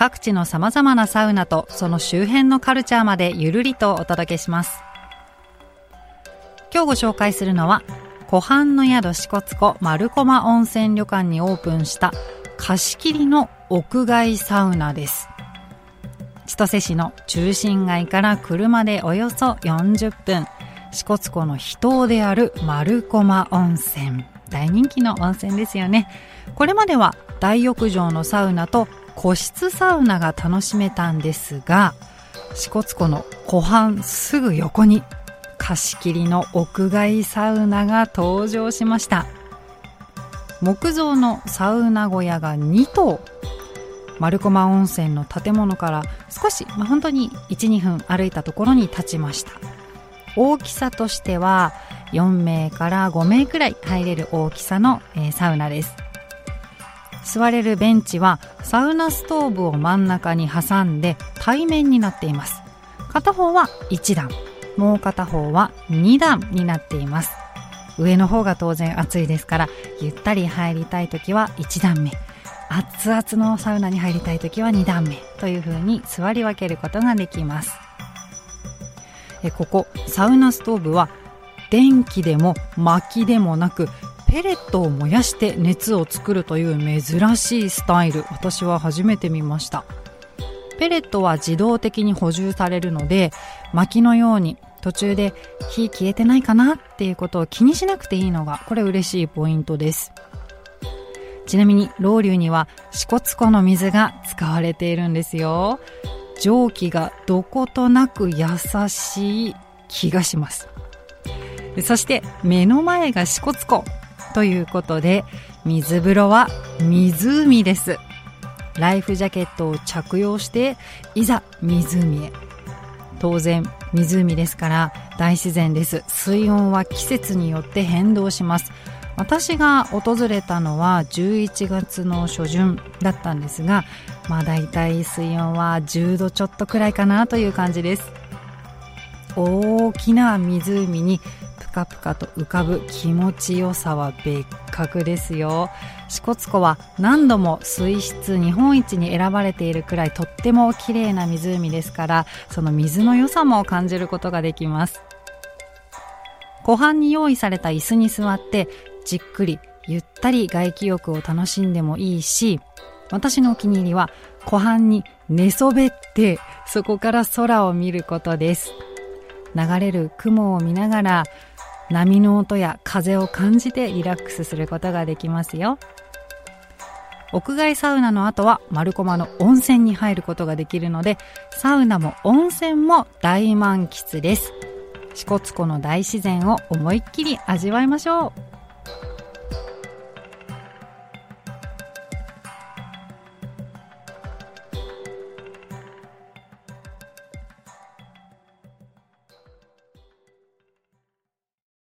各地の様々なサウナとその周辺のカルチャーまでゆるりとお届けします。今日ご紹介するのは、湖畔の宿支笏湖丸駒温泉旅館にオープンした貸し切りの屋外サウナです。千歳市の中心街から車でおよそ40分、支笏湖の秘湯である丸駒温泉。大人気の温泉ですよね。これまでは大浴場のサウナと個室サウナが楽しめたんですが、支笏湖の湖畔すぐ横に貸し切りの屋外サウナが登場しました。木造のサウナ小屋が2棟丸駒温泉の建物から少し、まあ、本当に12分歩いたところに立ちました大きさとしては4名から5名くらい入れる大きさの、えー、サウナです座れるベンチはサウナストーブを真ん中に挟んで対面になっています。片方は1段。もう片方は2段になっています。上の方が当然暑いですからゆったり入りたい時は1段目。熱々のサウナに入りたい時は2段目。という風に座り分けることができます。えここサウナストーブは電気でも薪でもなくペレットを燃やして熱を作るという珍しいスタイル私は初めて見ましたペレットは自動的に補充されるので薪のように途中で火消えてないかなっていうことを気にしなくていいのがこれ嬉しいポイントですちなみに、ロウリュには支笏湖の水が使われているんですよ。蒸気がどことなく優しい気がします。そして目の前が支笏湖ということで水風呂は湖です。ライフジャケットを着用していざ湖へ。当然湖ですから大自然です。水温は季節によって変動します。私が訪れたのは11月の初旬だったんですが、まあ大体水温は10度ちょっとくらいかなという感じです。大きな湖にかぷかと浮かぶ気持ちよさは別格ですよ。支笏湖は何度も水質日本一に選ばれているくらいとっても綺麗な湖ですから、その水の良さも感じることができます。湖畔に用意された椅子に座ってじっくりゆったり外気浴を楽しんでもいいし、私のお気に入りは湖畔に寝そべってそこから空を見ることです。流れる雲を見ながら波の音や風を感じてリラックスすることができますよ。屋外サウナの後はマルコマの温泉に入ることができるので、サウナも温泉も大満喫です。支笏湖の大自然を思いっきり味わいましょう。